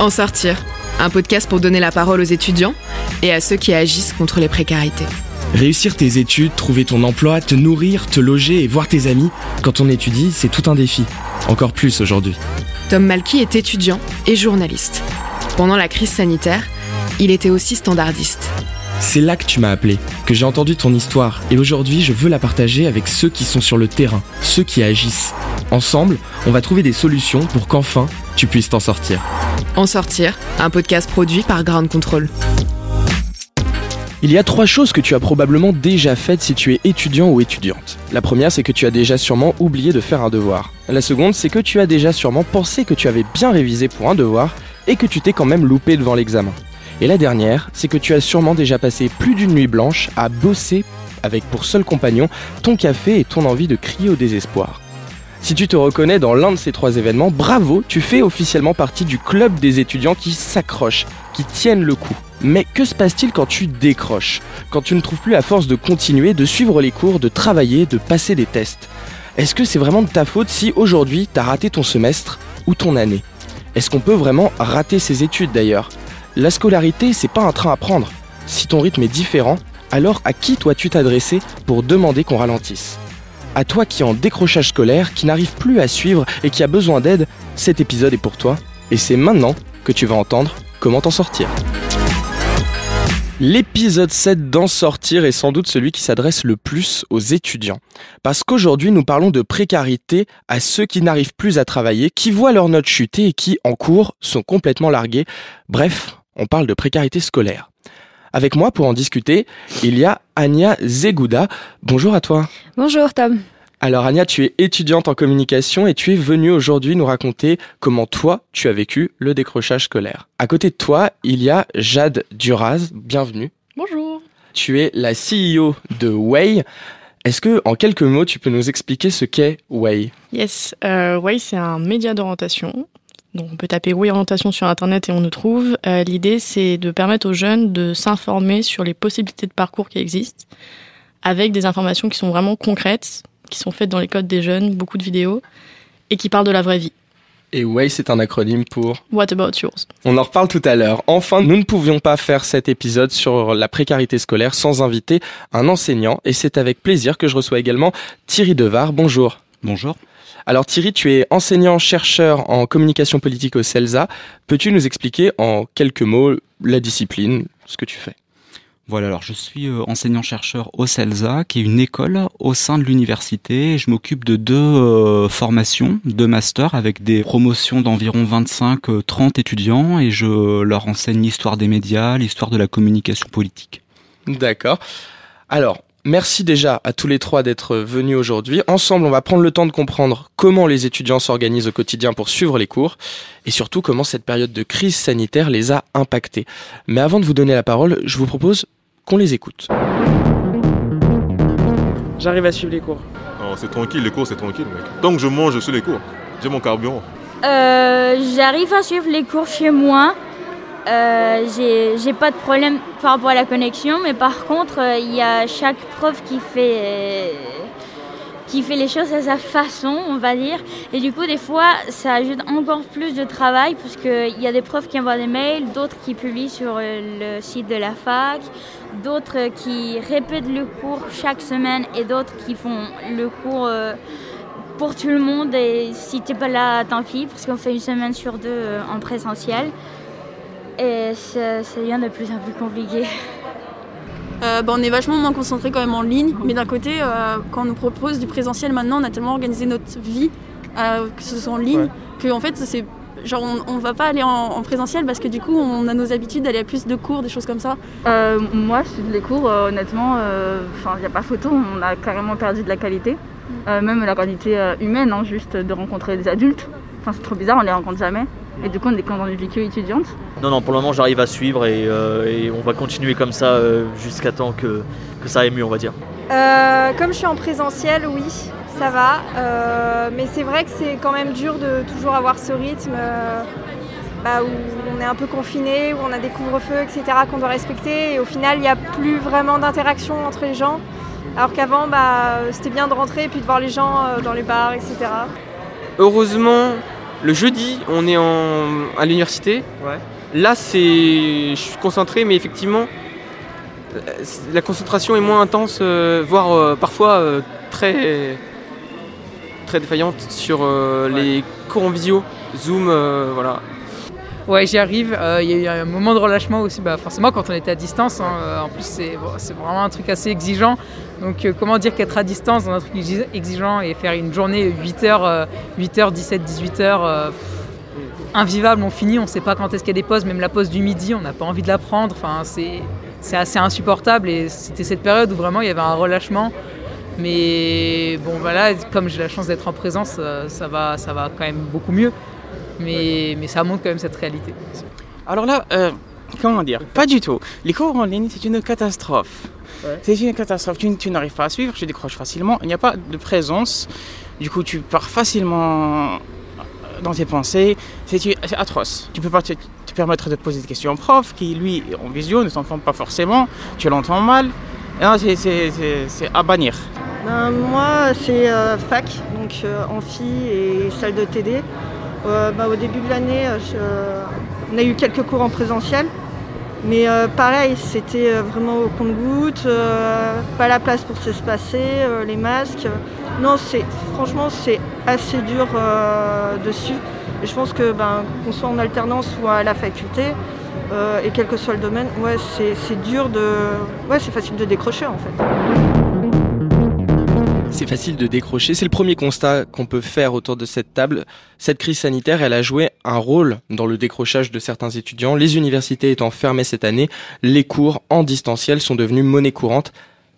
En sortir, un podcast pour donner la parole aux étudiants et à ceux qui agissent contre les précarités. Réussir tes études, trouver ton emploi, te nourrir, te loger et voir tes amis, quand on étudie, c'est tout un défi. Encore plus aujourd'hui. Tom Malky est étudiant et journaliste. Pendant la crise sanitaire, il était aussi standardiste. C'est là que tu m'as appelé, que j'ai entendu ton histoire, et aujourd'hui je veux la partager avec ceux qui sont sur le terrain, ceux qui agissent. Ensemble, on va trouver des solutions pour qu'enfin tu puisses t'en sortir. En sortir, un podcast produit par Ground Control. Il y a trois choses que tu as probablement déjà faites si tu es étudiant ou étudiante. La première, c'est que tu as déjà sûrement oublié de faire un devoir. La seconde, c'est que tu as déjà sûrement pensé que tu avais bien révisé pour un devoir et que tu t'es quand même loupé devant l'examen. Et la dernière, c'est que tu as sûrement déjà passé plus d'une nuit blanche à bosser avec pour seul compagnon ton café et ton envie de crier au désespoir. Si tu te reconnais dans l'un de ces trois événements, bravo, tu fais officiellement partie du club des étudiants qui s'accrochent, qui tiennent le coup. Mais que se passe-t-il quand tu décroches? Quand tu ne trouves plus la force de continuer, de suivre les cours, de travailler, de passer des tests? Est-ce que c'est vraiment de ta faute si aujourd'hui t'as raté ton semestre ou ton année? Est-ce qu'on peut vraiment rater ses études d'ailleurs? La scolarité, c'est pas un train à prendre. Si ton rythme est différent, alors à qui dois-tu t'adresser pour demander qu'on ralentisse? À toi qui est en décrochage scolaire, qui n'arrive plus à suivre et qui a besoin d'aide, cet épisode est pour toi. Et c'est maintenant que tu vas entendre comment t'en sortir. L'épisode 7 d'en sortir est sans doute celui qui s'adresse le plus aux étudiants. Parce qu'aujourd'hui, nous parlons de précarité à ceux qui n'arrivent plus à travailler, qui voient leurs notes chuter et qui, en cours, sont complètement largués. Bref, on parle de précarité scolaire. Avec moi pour en discuter, il y a Anya Zegouda. Bonjour à toi. Bonjour Tom. Alors Anya, tu es étudiante en communication et tu es venue aujourd'hui nous raconter comment toi, tu as vécu le décrochage scolaire. À côté de toi, il y a Jade Duraz. Bienvenue. Bonjour. Tu es la CEO de Way. Est-ce que, en quelques mots, tu peux nous expliquer ce qu'est Way? Yes, euh, Way, c'est un média d'orientation donc on peut taper oui orientation sur internet et on nous trouve. Euh, l'idée c'est de permettre aux jeunes de s'informer sur les possibilités de parcours qui existent, avec des informations qui sont vraiment concrètes, qui sont faites dans les codes des jeunes, beaucoup de vidéos, et qui parlent de la vraie vie. Et WAY, c'est un acronyme pour What About Yours? On en reparle tout à l'heure. Enfin, nous ne pouvions pas faire cet épisode sur la précarité scolaire sans inviter un enseignant, et c'est avec plaisir que je reçois également Thierry Devar. Bonjour. Bonjour. Alors Thierry, tu es enseignant-chercheur en communication politique au CELSA. Peux-tu nous expliquer en quelques mots la discipline, ce que tu fais? Voilà, alors je suis euh, enseignant-chercheur au CELSA, qui est une école au sein de l'université. Je m'occupe de deux euh, formations, deux masters, avec des promotions d'environ 25-30 euh, étudiants, et je leur enseigne l'histoire des médias, l'histoire de la communication politique. D'accord. Alors, Merci déjà à tous les trois d'être venus aujourd'hui. Ensemble, on va prendre le temps de comprendre comment les étudiants s'organisent au quotidien pour suivre les cours et surtout comment cette période de crise sanitaire les a impactés. Mais avant de vous donner la parole, je vous propose qu'on les écoute. J'arrive à suivre les cours. c'est tranquille, les cours c'est tranquille mec. Tant que je mange, je suis les cours. J'ai mon carburant. Euh, J'arrive à suivre les cours chez moi. Euh, j'ai pas de problème par rapport à la connexion, mais par contre, euh, il y a chaque prof qui fait, euh, qui fait les choses à sa façon, on va dire. Et du coup, des fois, ça ajoute encore plus de travail parce qu'il y a des profs qui envoient des mails, d'autres qui publient sur le site de la fac, d'autres qui répètent le cours chaque semaine et d'autres qui font le cours pour tout le monde. Et si t'es pas là, tant pis, parce qu'on fait une semaine sur deux en présentiel. Et ça, devient de plus en plus compliqué. Euh, bah, on est vachement moins concentré quand même en ligne, mais d'un côté, euh, quand on nous propose du présentiel maintenant, on a tellement organisé notre vie, euh, que ce soit en ligne, que en fait, c'est genre on, ne va pas aller en, présentiel parce que du coup, on a nos habitudes d'aller à plus de cours, des choses comme ça. moi, les cours, honnêtement, il n'y a pas photo, on a carrément perdu de la qualité, même la qualité humaine, hein, juste de rencontrer des adultes. Enfin, c'est trop bizarre, on les rencontre jamais. Et du coup, on est quand dans une vie étudiante. Non, non, pour le moment, j'arrive à suivre et, euh, on va continuer comme ça euh, jusqu'à temps que, ça aille mieux, on va dire. Euh, comme je suis en présentiel, oui, ça va. mais c'est vrai que c'est quand même dur de toujours avoir ce rythme bah, où on est un peu confiné, où on a des couvre-feux, etc. qu'on doit respecter. Et au final, il n'y a plus vraiment d'interaction entre les gens. Alors qu'avant, bah, c'était bien de rentrer et puis de voir les gens dans les bars, etc. Heureusement, Le jeudi, on est en, à l'université. Là, c'est, je suis concentré, mais effectivement, la concentration est moins intense, euh, voire euh, parfois euh, très, très défaillante sur les cours en visio, Zoom, voilà. Ouais, j'y arrive. Il y a eu un moment de relâchement aussi, bah, forcément, quand on était à distance. Hein, en plus, c'est vraiment un truc assez exigeant. Donc, comment dire qu'être à distance dans un truc exigeant et faire une journée 8h, 8h, 17, 18h, invivable, on finit, on ne sait pas quand est-ce qu'il y a des pauses, même la pause du midi, on n'a pas envie de la prendre. Enfin, c'est c'est assez insupportable et c'était cette période où vraiment il y avait un relâchement. Mais bon voilà, comme j'ai la chance d'être en présence, euh, ça va, ça va quand même beaucoup mieux. Mais, mais ça montre quand même cette réalité. Alors là, euh, comment dire? Pas du tout. Les cours en ligne, c'est une catastrophe. C'est une catastrophe. Tu, tu n'arrives pas à suivre, tu décroches facilement. Il n'y a pas de présence. Du coup, tu pars facilement dans tes pensées. C'est atroce. Tu peux pas te, permettre de poser des questions au prof qui, lui, en visio, ne t'entend pas forcément. Tu l'entends mal. C'est à bannir. Ben, moi, c'est euh, fac, donc euh, amphi et salle de TD. Euh, ben, au début de l'année, on a eu quelques cours en présentiel. Mais pareil, c'était vraiment au compte-goutte, pas la place pour s'espacer, les masques. Non, c'est franchement c'est assez dur euh, dessus. Et je pense que ben, qu'on soit en alternance ou à la faculté, euh, et quel que soit le domaine, ouais, c'est dur de. Ouais, c'est facile de décrocher en fait. C'est facile de décrocher. C'est le premier constat qu'on peut faire autour de cette table. Cette crise sanitaire, elle a joué un rôle dans le décrochage de certains étudiants. Les universités étant fermées cette année, les cours en distanciel sont devenus monnaie courante.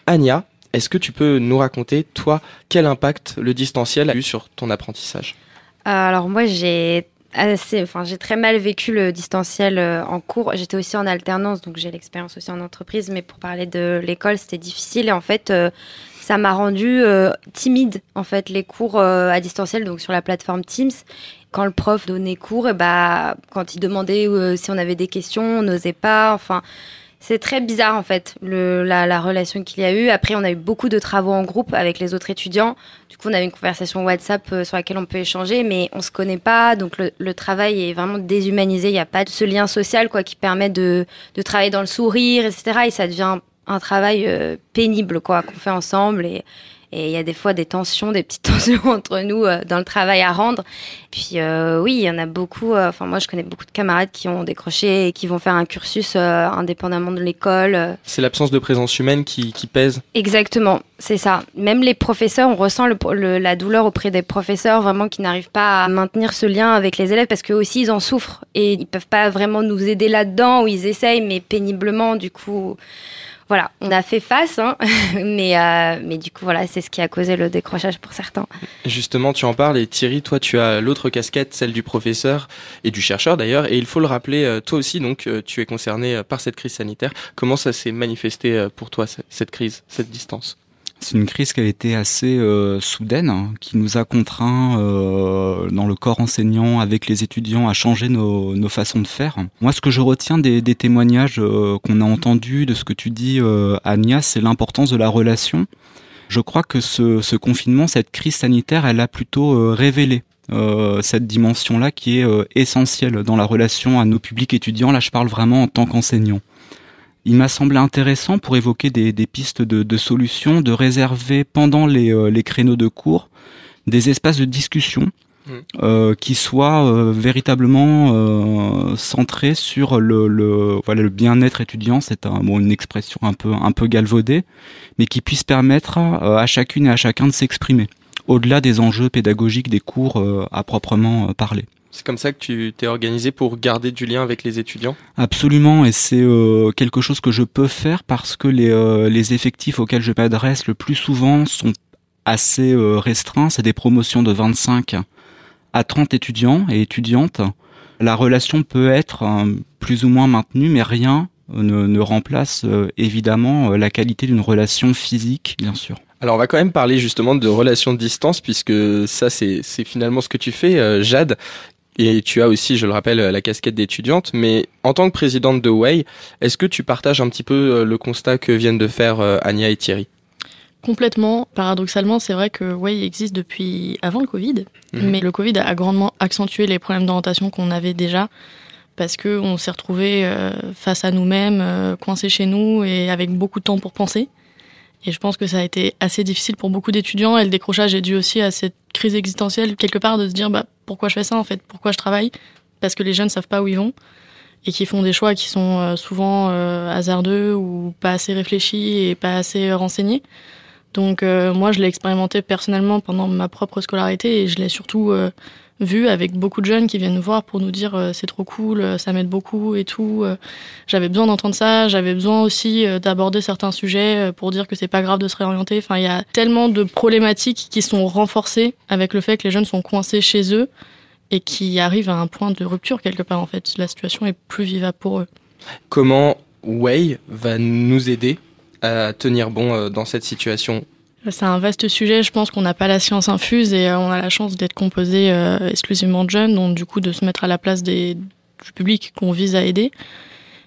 Anya, est-ce que tu peux nous raconter, toi, quel impact le distanciel a eu sur ton apprentissage? Euh, Alors moi, j'ai enfin, j'ai très mal vécu le distanciel euh, en cours. J'étais aussi en alternance, donc j'ai l'expérience aussi en entreprise. Mais pour parler de l'école, c'était difficile. Et en fait, euh, ça m'a rendu timide, en fait, les cours à distanciel, donc sur la plateforme Teams. Quand le prof donnait cours, et bah, quand il demandait si on avait des questions, on n'osait pas. Enfin, c'est très bizarre en fait la, relation qu'il y a eu. Après, on a eu beaucoup de travaux en groupe avec les autres étudiants. Du coup, on avait une conversation WhatsApp euh, sur laquelle on peut échanger, mais on se connaît pas, donc le, travail est vraiment déshumanisé. Il n'y a pas de ce lien social quoi qui permet de, travailler dans le sourire, etc. Et ça devient un travail euh, pénible quoi qu'on fait ensemble et et il y a des fois des tensions, des petites tensions entre nous euh, dans le travail à rendre. Puis euh, oui, il y en a beaucoup. Euh, enfin, moi, je connais beaucoup de camarades qui ont décroché et qui vont faire un cursus indépendamment de l'école. C'est l'absence de présence humaine qui, qui pèse. Exactement, c'est ça. Même les professeurs, on ressent le, la douleur auprès des professeurs vraiment qui n'arrivent pas à maintenir ce lien avec les élèves parce qu'eux aussi ils en souffrent et ils peuvent pas vraiment nous aider là-dedans ou ils essayent mais péniblement du coup voilà, on a fait face, hein, mais, euh, mais du coup, voilà, c'est ce qui a causé le décrochage pour certains. Justement, tu en parles, et Thierry, toi, tu as l'autre casquette, celle du professeur et du chercheur d'ailleurs, et il faut le rappeler, euh, toi aussi, donc, euh, tu es concerné par cette crise sanitaire. Comment ça s'est manifesté pour toi, cette crise, cette distance? C'est une crise qui a été assez euh, soudaine, hein, qui nous a contraints euh, dans le corps enseignant avec les étudiants à changer nos, façons de faire. Moi, ce que je retiens des, témoignages euh, qu'on a entendus, de ce que tu dis, Agnès, c'est l'importance de la relation. Je crois que ce, confinement, cette crise sanitaire, elle a plutôt révélé cette dimension-là qui est essentielle dans la relation à nos publics étudiants. Là, je parle vraiment en tant qu'enseignant il m'a semblé intéressant pour évoquer des, pistes de, solutions, de réserver pendant euh, les, créneaux de cours des espaces de discussion mmh. euh, qui soient euh, véritablement centrés sur le, voilà le bien-être étudiant. C'est un, bon, une expression un peu un peu galvaudée, mais qui puisse permettre à chacune et à chacun de s'exprimer au-delà des enjeux pédagogiques des cours à proprement parler. C'est comme ça que tu t'es organisé pour garder du lien avec les étudiants Absolument, et c'est euh, quelque chose que je peux faire parce que les, euh, les effectifs auxquels je m'adresse le plus souvent sont assez euh, restreints. C'est des promotions de 25 à 30 étudiants et étudiantes. La relation peut être plus ou moins maintenue, mais rien ne, ne remplace évidemment la qualité d'une relation physique, bien sûr. Alors on va quand même parler justement de relations de distance puisque ça c'est finalement ce que tu fais, Jade. Et tu as aussi, je le rappelle, la casquette d'étudiante. Mais en tant que présidente de Way, est-ce que tu partages un petit peu euh, le constat que viennent de faire euh, Anya et Thierry? Complètement. Paradoxalement, c'est vrai que Way existe depuis avant le Covid, Mhm. mais le Covid a grandement accentué les problèmes d'orientation qu'on avait déjà parce que on s'est retrouvé face à nous-mêmes, euh, coincés chez nous et avec beaucoup de temps pour penser. Et je pense que ça a été assez difficile pour beaucoup d'étudiants et le décrochage est dû aussi à cette crise existentielle quelque part de se dire bah pourquoi je fais ça en fait, pourquoi je travaille parce que les jeunes savent pas où ils vont et qui font des choix qui sont euh, souvent euh, hasardeux ou pas assez réfléchis et pas assez renseignés. Donc euh, moi, je l'ai expérimenté personnellement pendant ma propre scolarité et je l'ai surtout vu avec beaucoup de jeunes qui viennent nous voir pour nous dire euh, c'est trop cool, euh, ça m'aide beaucoup et tout. Euh, J'avais besoin d'entendre ça, j'avais besoin aussi d'aborder certains sujets pour dire que c'est pas grave de se réorienter. Enfin, il y a tellement de problématiques qui sont renforcées avec le fait que les jeunes sont coincés chez eux et qui arrivent à un point de rupture quelque part en fait. La situation est plus vivable pour eux. Comment Way va nous aider à tenir bon dans cette situation? C'est un vaste sujet, je pense qu'on n'a pas la science infuse et euh, on a la chance d'être composé euh, exclusivement de jeunes, donc du coup de se mettre à la place du public qu'on vise à aider.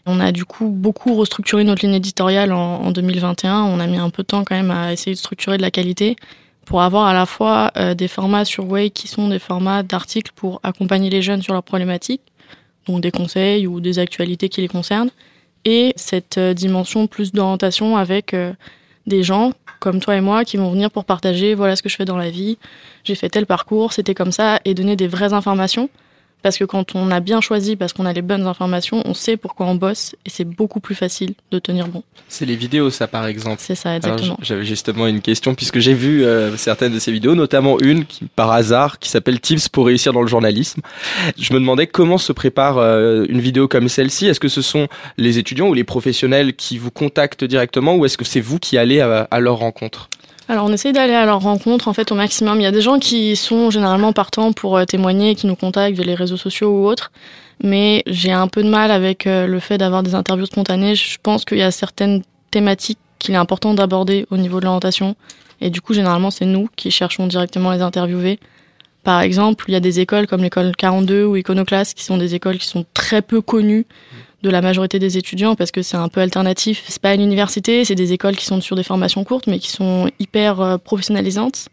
On a du coup beaucoup restructuré notre ligne éditoriale en, en 2021. On a mis un peu de temps quand même à essayer de structurer de la qualité pour avoir à la fois euh, des formats sur Way qui sont des formats d'articles pour accompagner les jeunes sur leurs problématiques, donc des conseils ou des actualités qui les concernent, et cette dimension plus d'orientation avec des gens comme toi et moi qui vont venir pour partager voilà ce que je fais dans la vie, j'ai fait tel parcours, c'était comme ça, et donner des vraies informations. Parce que quand on a bien choisi, parce qu'on a les bonnes informations, on sait pourquoi on bosse et c'est beaucoup plus facile de tenir bon. C'est les vidéos, ça, par exemple. C'est ça, exactement. J'avais justement une question, puisque j'ai vu euh, certaines de ces vidéos, notamment une qui, par hasard, qui s'appelle Tips pour réussir dans le journalisme. Je me demandais comment se prépare euh, une vidéo comme celle-ci. Est-ce que ce sont les étudiants ou les professionnels qui vous contactent directement, ou est-ce que c'est vous qui allez à, à leur rencontre? Alors on essaye d'aller à leur rencontre en fait au maximum. Il y a des gens qui sont généralement partants pour euh, témoigner, qui nous contactent via les réseaux sociaux ou autres. Mais j'ai un peu de mal avec euh, le fait d'avoir des interviews spontanées. Je pense qu'il y a certaines thématiques qu'il est important d'aborder au niveau de l'orientation. Et du coup, généralement, c'est nous qui cherchons directement les interviewer. Par exemple, il y a des écoles comme l'école 42 ou Iconoclaste qui sont des écoles qui sont très peu connues de la majorité des étudiants parce que c'est un peu alternatif. C'est pas une université, c'est des écoles qui sont sur des formations courtes mais qui sont hyper euh, professionnalisantes.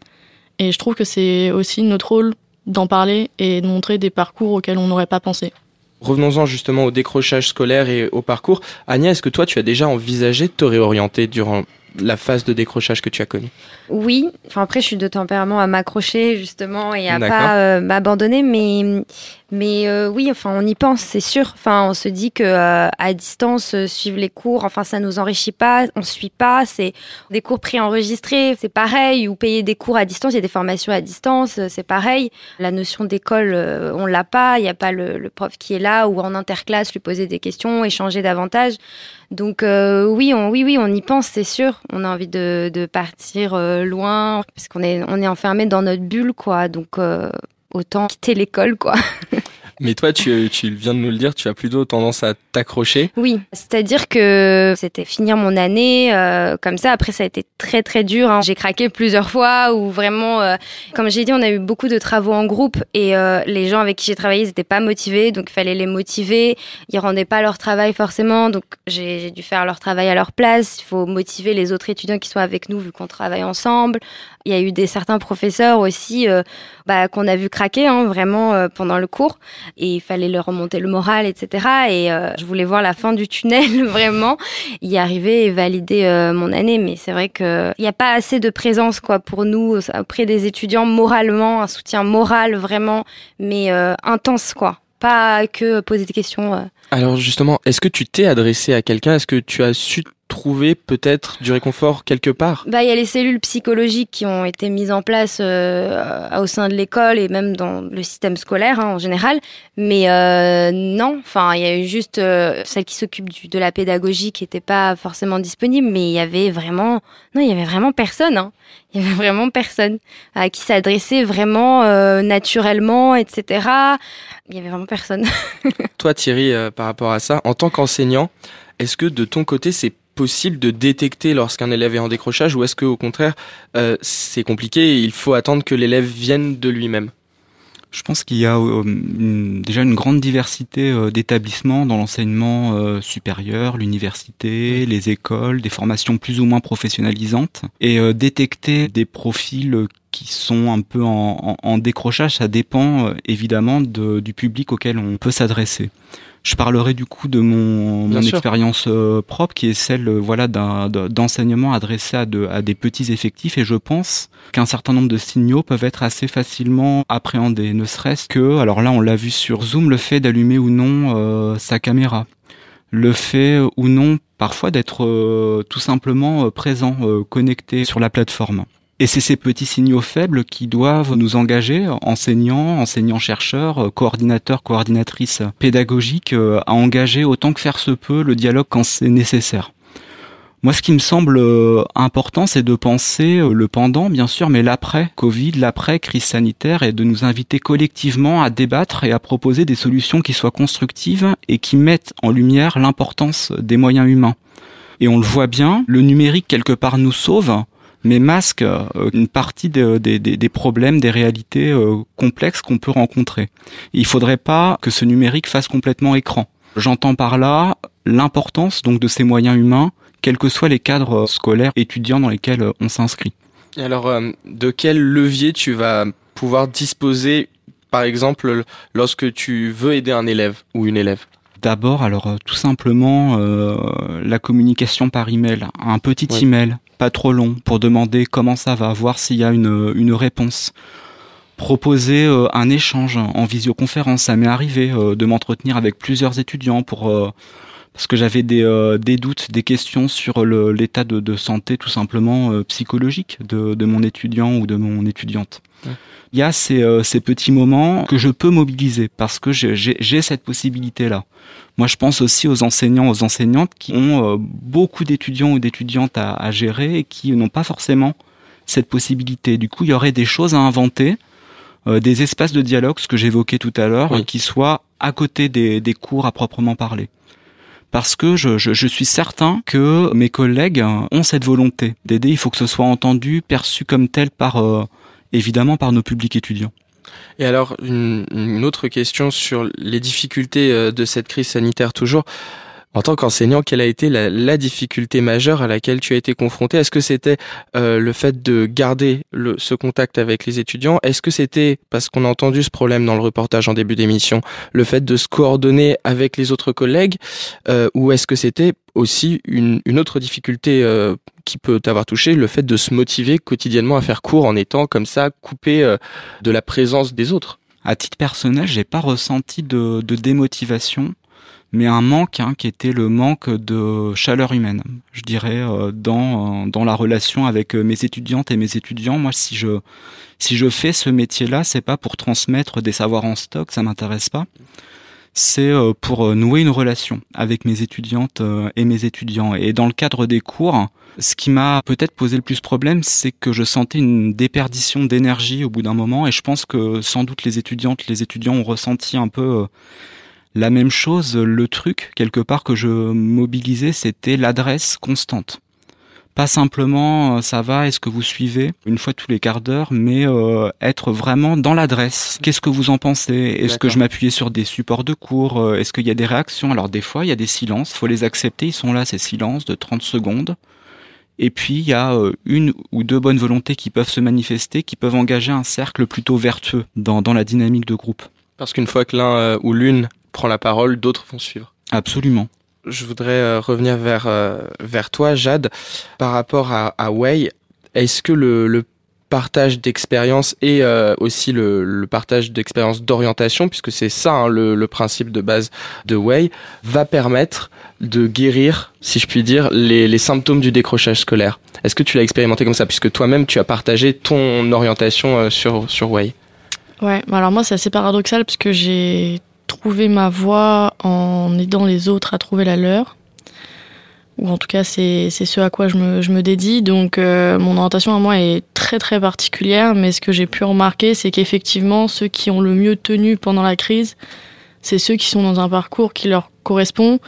Et je trouve que c'est aussi notre rôle d'en parler et de montrer des parcours auxquels on n'aurait pas pensé. Revenons-en justement au décrochage scolaire et au parcours. Agnès, est-ce que toi, tu as déjà envisagé de te réorienter durant la phase de décrochage que tu as connue? Oui, enfin après je suis de tempérament à m'accrocher justement et à pas euh, m'abandonner, mais mais euh, oui, enfin on y pense, c'est sûr. Enfin on se dit que euh, à distance euh, suivre les cours, enfin ça nous enrichit pas, on suit pas, c'est des cours préenregistrés, c'est pareil ou payer des cours à distance, il y a des formations à distance, euh, c'est pareil. La notion d'école, on l'a pas, il y a pas le, le prof qui est là ou en interclasse lui poser des questions, échanger davantage. Donc euh, oui, on, oui, oui, on y pense, c'est sûr. On a envie de, de partir euh, loin parce qu'on est, on est enfermé dans notre bulle, quoi. Donc euh, autant quitter l'école, quoi. Mais toi, tu, tu viens de nous le dire, tu as plutôt tendance à t'accrocher. Oui, c'est-à-dire que c'était finir mon année euh, comme ça. Après, ça a été très très dur. hein. J'ai craqué plusieurs fois ou vraiment, euh, comme j'ai dit, on a eu beaucoup de travaux en groupe et euh, les gens avec qui j'ai travaillé, ils n'étaient pas motivés, donc il fallait les motiver. Ils rendaient pas leur travail forcément, donc j'ai dû faire leur travail à leur place. Il faut motiver les autres étudiants qui sont avec nous vu qu'on travaille ensemble. Il y a eu des certains professeurs aussi euh, bah, qu'on a vu craquer hein, vraiment euh, pendant le cours et il fallait leur remonter le moral, etc. Et euh, je voulais voir la fin du tunnel vraiment, y arriver et valider euh, mon année. Mais c'est vrai qu'il n'y a pas assez de présence quoi pour nous auprès des étudiants moralement, un soutien moral vraiment, mais euh, intense quoi. Pas que poser des questions. euh. Alors justement, est-ce que tu t'es adressé à quelqu'un? Est-ce que tu as su trouver peut-être du réconfort quelque part? Bah, il y a les cellules psychologiques qui ont été mises en place euh, au sein de l'école et même dans le système scolaire hein, en général. Mais euh, non, enfin, il y a eu juste euh, celle qui s'occupe de la pédagogie qui n'était pas forcément disponible, mais il y avait vraiment, non, il y avait vraiment personne. Hein. Il y avait vraiment personne à qui s'adresser vraiment euh, naturellement, etc. Il y avait vraiment personne. Toi, Thierry, euh, par rapport à ça, en tant qu'enseignant, est-ce que de ton côté, c'est possible de détecter lorsqu'un élève est en décrochage ou est-ce que au contraire, euh, c'est compliqué et il faut attendre que l'élève vienne de lui-même? Je pense qu'il y a euh, déjà une grande diversité euh, d'établissements dans l'enseignement euh, supérieur, l'université, les écoles, des formations plus ou moins professionnalisantes, et détecter des profils qui sont un peu en, décrochage, ça dépend évidemment du public auquel on peut s'adresser. Je parlerai du coup de mon, expérience euh, propre, qui est celle euh, voilà d'enseignement adressé à, à des petits effectifs, et je pense qu'un certain nombre de signaux peuvent être assez facilement appréhendés. Ne serait-ce que, alors là on l'a vu sur Zoom, le fait d'allumer ou non euh, sa caméra, le fait ou non parfois d'être tout simplement présent, connecté sur la plateforme. Et c'est ces petits signaux faibles qui doivent nous engager, enseignants, enseignants-chercheurs, coordinateurs, coordinatrices pédagogiques, à engager autant que faire se peut le dialogue quand c'est nécessaire. Moi, ce qui me semble euh, important, c'est de penser euh, le pendant, bien sûr, mais l'après Covid, l'après crise sanitaire, et de nous inviter collectivement à débattre et à proposer des solutions qui soient constructives et qui mettent en lumière l'importance des moyens humains. Et on le voit bien, le numérique quelque part nous sauve, mais masque euh, une partie des problèmes, des réalités euh, complexes qu'on peut rencontrer. Il faudrait pas que ce numérique fasse complètement écran. J'entends par là l'importance donc de ces moyens humains, quels que soient les cadres euh, scolaires, étudiants dans lesquels on s'inscrit. Alors, de quel levier tu vas pouvoir disposer, par exemple, lorsque tu veux aider un élève ou une élève? D'abord, alors tout simplement la communication par email, un petit email pas trop long, pour demander comment ça va, voir s'il y a une, une réponse. Proposer euh, un échange en visioconférence, ça m'est arrivé euh, de m'entretenir avec plusieurs étudiants pour euh, parce que j'avais des, des doutes, des questions sur l'état de, de, santé tout simplement psychologique de, de mon étudiant ou de mon étudiante. Il y a ces, ces petits moments que je peux mobiliser parce que j'ai cette possibilité-là. Moi, je pense aussi aux enseignants, aux enseignantes qui ont euh, beaucoup d'étudiants ou d'étudiantes à, gérer et qui n'ont pas forcément cette possibilité. Du coup, il y aurait des choses à inventer, euh, des espaces de dialogue, ce que j'évoquais tout à l'heure, qui soient à côté des, cours à proprement parler. Parce que je, suis certain que mes collègues ont cette volonté d'aider. Il faut que ce soit entendu, perçu comme tel par, euh, évidemment, par nos publics étudiants. Et alors, une, autre question sur les difficultés euh, de cette crise sanitaire toujours. En tant qu'enseignant, quelle a été la, difficulté majeure à laquelle tu as été confronté? Est-ce que c'était euh, le fait de garder le, ce contact avec les étudiants? Est-ce que c'était, parce qu'on a entendu ce problème dans le reportage en début d'émission, le fait de se coordonner avec les autres collègues euh, Ou est-ce que c'était aussi une, une autre difficulté euh, qui peut t'avoir touché, le fait de se motiver quotidiennement à faire cours en étant comme ça coupé euh, de la présence des autres À titre personnel, j'ai pas ressenti de, démotivation mais un manque hein, qui était le manque de chaleur humaine, je dirais, euh, dans, dans la relation avec euh, mes étudiantes et mes étudiants. Moi, si je, si je fais ce métier-là, c'est pas pour transmettre des savoirs en stock, ça m'intéresse pas. C'est euh, pour nouer une relation avec mes étudiantes et mes étudiants. Et dans le cadre des cours, ce qui m'a peut-être posé le plus problème, c'est que je sentais une déperdition d'énergie au bout d'un moment. Et je pense que sans doute les étudiantes, les étudiants ont ressenti un peu la même chose, le truc, quelque part, que je mobilisais, c'était l'adresse constante. Pas simplement euh, ça va, est-ce que vous suivez une fois tous les quarts d'heure, mais euh, être vraiment dans l'adresse. Qu'est-ce que vous en pensez? Est-ce que je m'appuyais sur des supports de cours? Euh, Est-ce qu'il y a des réactions? Alors des fois, il y a des silences, faut les accepter, ils sont là, ces silences de 30 secondes. Et puis, il y a une ou deux bonnes volontés qui peuvent se manifester, qui peuvent engager un cercle plutôt vertueux dans, dans la dynamique de groupe. Parce qu'une fois que l'un ou l'une prend la parole, d'autres vont suivre. Absolument. Je voudrais euh, revenir vers, euh, vers toi, Jade, par rapport à, à Way. Est-ce que le, partage d'expérience et euh, aussi le, partage d'expérience d'orientation, puisque c'est ça hein, le, principe de base de Way, va permettre de guérir, si je puis dire, les, symptômes du décrochage scolaire? Est-ce que tu l'as expérimenté comme ça, puisque toi-même tu as partagé ton orientation sur, sur Way Ouais, alors moi c'est assez paradoxal parce que j'ai trouver ma voie en aidant les autres à trouver la leur. Ou en tout cas, c'est ce à quoi je me, je me dédie. Donc, euh, mon orientation à moi est très très particulière. Mais ce que j'ai pu remarquer, c'est qu'effectivement, ceux qui ont le mieux tenu pendant la crise, c'est ceux qui sont dans un parcours qui leur correspond,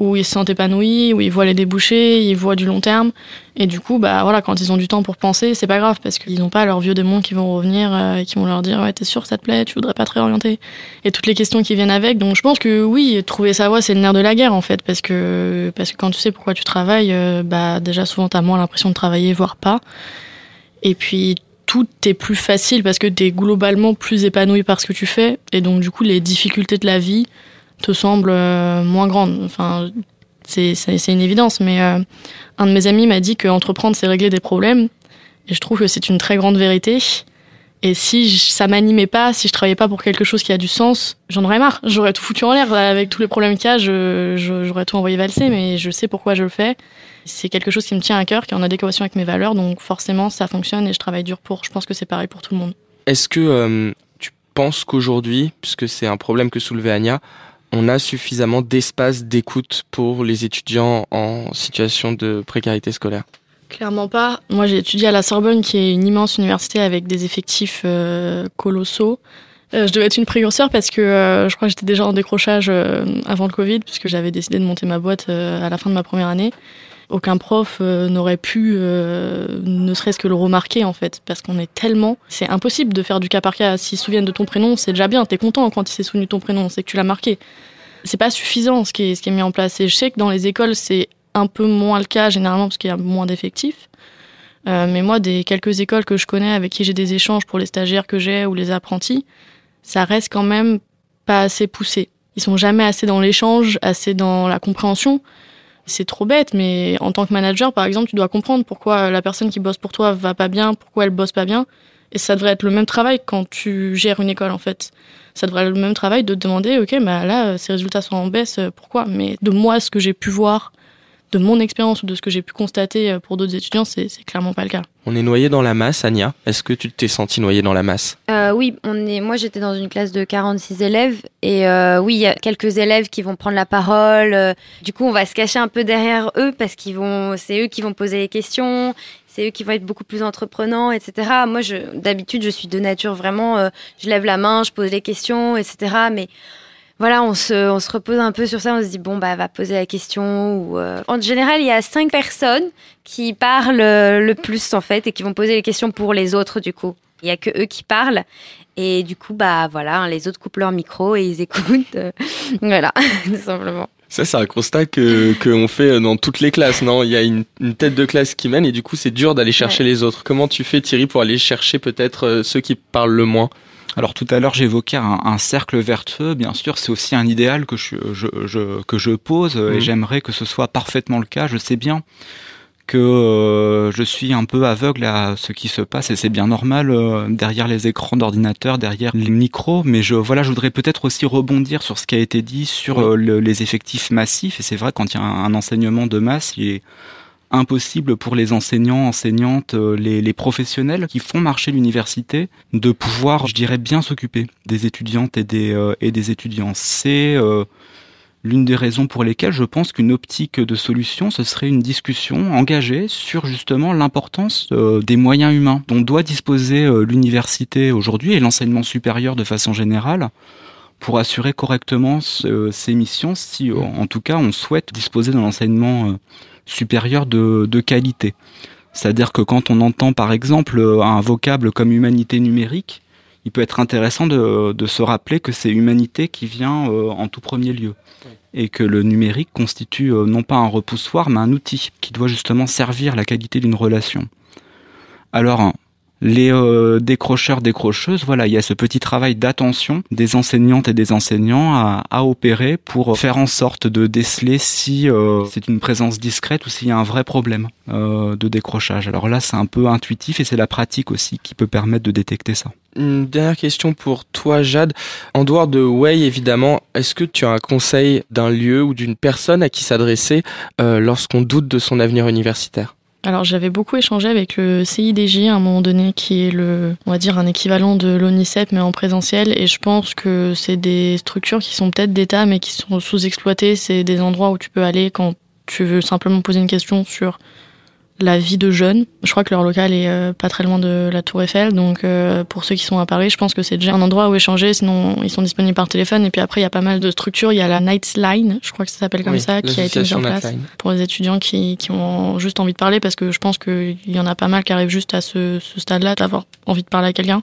où ils se sentent épanouis, où ils voient les débouchés, ils voient du long terme. Et du coup, bah voilà, quand ils ont du temps pour penser, c'est pas grave parce qu'ils n'ont pas leurs vieux démons qui vont revenir euh, et qui vont leur dire ouais t'es sûr ça te plaît, tu voudrais pas te réorienter et toutes les questions qui viennent avec. Donc je pense que oui, trouver sa voie c'est le nerf de la guerre en fait parce que parce que quand tu sais pourquoi tu travailles, euh, bah déjà souvent t'as moins l'impression de travailler voire pas. Et puis tout est plus facile parce que t'es globalement plus épanoui par ce que tu fais et donc du coup les difficultés de la vie te semble euh, moins grande. Enfin, c'est une évidence, mais euh, un de mes amis m'a dit qu'entreprendre, c'est régler des problèmes. Et je trouve que c'est une très grande vérité. Et si ça m'animait pas, si je travaillais pas pour quelque chose qui a du sens, j'en aurais marre. J'aurais tout foutu en l'air. Avec tous les problèmes qu'il y a, j'aurais tout envoyé valser, mais je sais pourquoi je le fais. C'est quelque chose qui me tient à cœur, qui est en adéquation avec mes valeurs, donc forcément ça fonctionne et je travaille dur pour. Je pense que c'est pareil pour tout le monde. Est-ce que euh, tu penses qu'aujourd'hui, puisque c'est un problème que soulevait Anya, on a suffisamment d'espace d'écoute pour les étudiants en situation de précarité scolaire Clairement pas. Moi, j'ai étudié à la Sorbonne, qui est une immense université avec des effectifs euh, colossaux. Euh, je devais être une précurseur parce que euh, je crois que j'étais déjà en décrochage avant le Covid, puisque j'avais décidé de monter ma boîte à la fin de ma première année. Aucun prof n'aurait pu, ne serait-ce que le remarquer en fait, parce qu'on est tellement, c'est impossible de faire du cas par cas. S'ils se souviennent de ton prénom, c'est déjà bien. T'es content quand il s'est souvenu de ton prénom, c'est que tu l'as marqué. C'est pas suffisant ce qui est, ce qui est mis en place. Et je sais que dans les écoles, c'est un peu moins le cas généralement parce qu'il y a moins d'effectifs. Euh, mais moi, des quelques écoles que je connais avec qui j'ai des échanges pour les stagiaires que j'ai ou les apprentis, ça reste quand même pas assez poussé. Ils sont jamais assez dans l'échange, assez dans la compréhension. C'est trop bête, mais en tant que manager, par exemple, tu dois comprendre pourquoi la personne qui bosse pour toi va pas bien, pourquoi elle bosse pas bien. Et ça devrait être le même travail quand tu gères une école, en fait. Ça devrait être le même travail de te demander, ok, bah là, ces résultats sont en baisse, pourquoi? Mais de moi, ce que j'ai pu voir de mon expérience ou de ce que j'ai pu constater euh, pour d'autres étudiants, c'est clairement pas le cas. On est noyé dans la masse, Anya. Est-ce que tu t'es senti noyé dans la masse? Euh, Oui, on est. Moi, j'étais dans une classe de 46 élèves et euh, oui, il y a quelques élèves qui vont prendre la parole. Du coup, on va se cacher un peu derrière eux parce qu'ils vont, c'est eux qui vont poser les questions. C'est eux qui vont être beaucoup plus entreprenants, etc. Moi, d'habitude, je suis de nature vraiment, je lève la main, je pose les questions, etc. Mais voilà, on se, on se repose un peu sur ça, on se dit, bon, bah, va poser la question. Ou, euh, En général, il y a cinq personnes qui parlent euh, le plus, en fait, et qui vont poser les questions pour les autres, du coup. Il y a que eux qui parlent. Et du coup, bah, voilà, hein, les autres coupent leur micro et ils écoutent. Euh, voilà, tout simplement. Ça, c'est un constat que qu'on fait dans toutes les classes, non? Il y a une, tête de classe qui mène et du coup, c'est dur d'aller chercher les autres. Comment tu fais, Thierry, pour aller chercher peut-être ceux qui parlent le moins? Alors tout à l'heure j'évoquais un, cercle vertueux, bien sûr c'est aussi un idéal que je, je, que je pose et mhm. j'aimerais que ce soit parfaitement le cas. Je sais bien que euh, je suis un peu aveugle à ce qui se passe et c'est bien normal euh, derrière les écrans d'ordinateur, derrière les micros. Mais je voilà, je voudrais peut-être aussi rebondir sur ce qui a été dit sur euh, les effectifs massifs. Et c'est vrai quand il y a un, un enseignement de masse, il est impossible pour les enseignants, enseignantes, euh, les, professionnels qui font marcher l'université de pouvoir, je dirais, bien s'occuper des étudiantes et des, euh, et des étudiants. C'est euh, l'une des raisons pour lesquelles je pense qu'une optique de solution, ce serait une discussion engagée sur justement l'importance des moyens humains dont doit disposer l'université aujourd'hui et l'enseignement supérieur de façon générale pour assurer correctement ces missions si en tout cas on souhaite disposer d'un enseignement supérieure de, de qualité. C'est-à-dire que quand on entend par exemple un vocable comme humanité numérique, il peut être intéressant de, de se rappeler que c'est humanité qui vient euh, en tout premier lieu et que le numérique constitue euh, non pas un repoussoir mais un outil qui doit justement servir la qualité d'une relation. Alors les euh, décrocheurs, décrocheuses, voilà, il y a ce petit travail d'attention des enseignantes et des enseignants à, opérer pour faire en sorte de déceler si euh, c'est une présence discrète ou s'il y a un vrai problème euh, de décrochage. Alors là, c'est un peu intuitif et c'est la pratique aussi qui peut permettre de détecter ça. Une dernière question pour toi, Jade. En dehors de Way, évidemment, est-ce que tu as un conseil d'un lieu ou d'une personne à qui s'adresser lorsqu'on doute de son avenir universitaire? Alors j'avais beaucoup échangé avec le CIDJ à un moment donné, qui est le, on va dire un équivalent de l'ONICEP mais en présentiel, et je pense que c'est des structures qui sont peut-être d'État mais qui sont sous-exploitées. C'est des endroits où tu peux aller quand tu veux simplement poser une question sur la vie de jeunes. Je crois que leur local est euh, pas très loin de la Tour Eiffel, donc euh, pour ceux qui sont à Paris, je pense que c'est déjà un endroit où échanger. Sinon, ils sont disponibles par téléphone. Et puis après, il y a pas mal de structures. Il y a la Nightline, je crois que ça s'appelle comme Oui, ça, qui a été mise en place Nightline. pour les étudiants qui, qui ont juste envie de parler, parce que je pense qu'il y en a pas mal qui arrivent juste à ce, ce stade-là, d'avoir envie de parler à quelqu'un.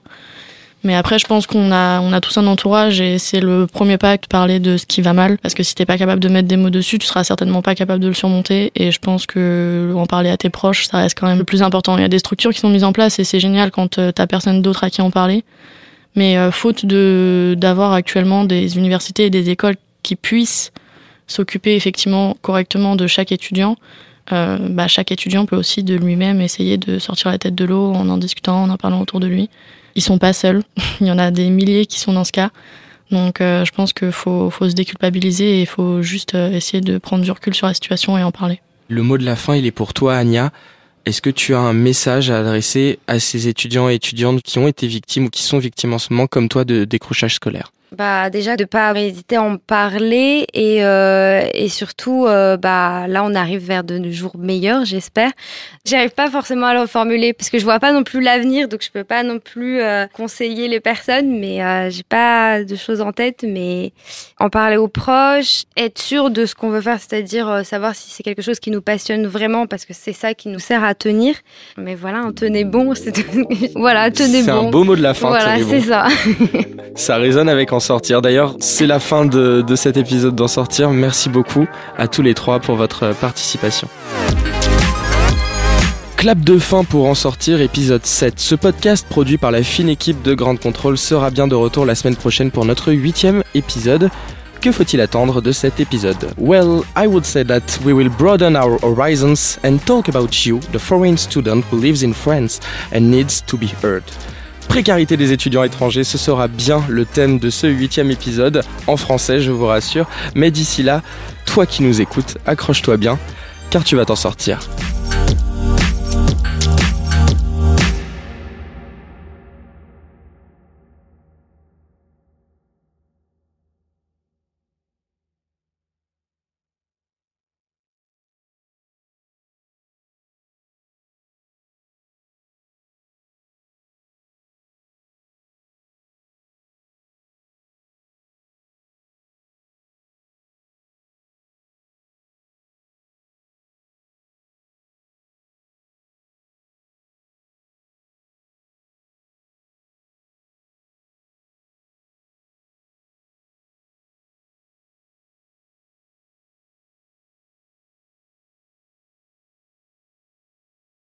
Mais après, je pense qu'on a, on a tous un entourage et c'est le premier pas de parler de ce qui va mal. Parce que si t'es pas capable de mettre des mots dessus, tu seras certainement pas capable de le surmonter. Et je pense que en parler à tes proches, ça reste quand même le plus important. Il y a des structures qui sont mises en place et c'est génial quand euh, t'as personne d'autre à qui en parler. Mais euh, faute de d'avoir actuellement des universités et des écoles qui puissent s'occuper effectivement correctement de chaque étudiant, euh, bah, chaque étudiant peut aussi de lui-même essayer de sortir la tête de l'eau en en discutant, en en parlant autour de lui. Ils sont pas seuls. Il y en a des milliers qui sont dans ce cas. Donc euh, je pense qu'il faut, faut se déculpabiliser et faut juste euh, essayer de prendre du recul sur la situation et en parler. Le mot de la fin, il est pour toi, Anya. Est-ce que tu as un message à adresser à ces étudiants et étudiantes qui ont été victimes ou qui sont victimes en ce moment, comme toi, de décrochage scolaire? Bah déjà de pas hésiter à en parler et euh, et surtout euh, bah là on arrive vers de jours meilleurs j'espère. J'arrive pas forcément à le formuler parce que je vois pas non plus l'avenir donc je peux pas non plus euh, conseiller les personnes mais euh, j'ai pas de choses en tête mais en parler aux proches, être sûr de ce qu'on veut faire c'est-à-dire euh, savoir si c'est quelque chose qui nous passionne vraiment parce que c'est ça qui nous sert à tenir. Mais voilà, tenez bon, c'est voilà, tenez C'est bon. un beau mot de la fin, Voilà, tenez bon. c'est ça. Ça résonne avec En Sortir. D'ailleurs, c'est la fin de, de cet épisode d'En Sortir. Merci beaucoup à tous les trois pour votre participation. Clap de fin pour En Sortir, épisode 7. Ce podcast produit par la fine équipe de Grande Contrôle sera bien de retour la semaine prochaine pour notre huitième épisode. Que faut-il attendre de cet épisode? Well, I would say that we will broaden our horizons and talk about you, the foreign student who lives in France and needs to be heard. Précarité des étudiants étrangers, ce sera bien le thème de ce huitième épisode, en français je vous rassure, mais d'ici là, toi qui nous écoutes, accroche-toi bien, car tu vas t'en sortir.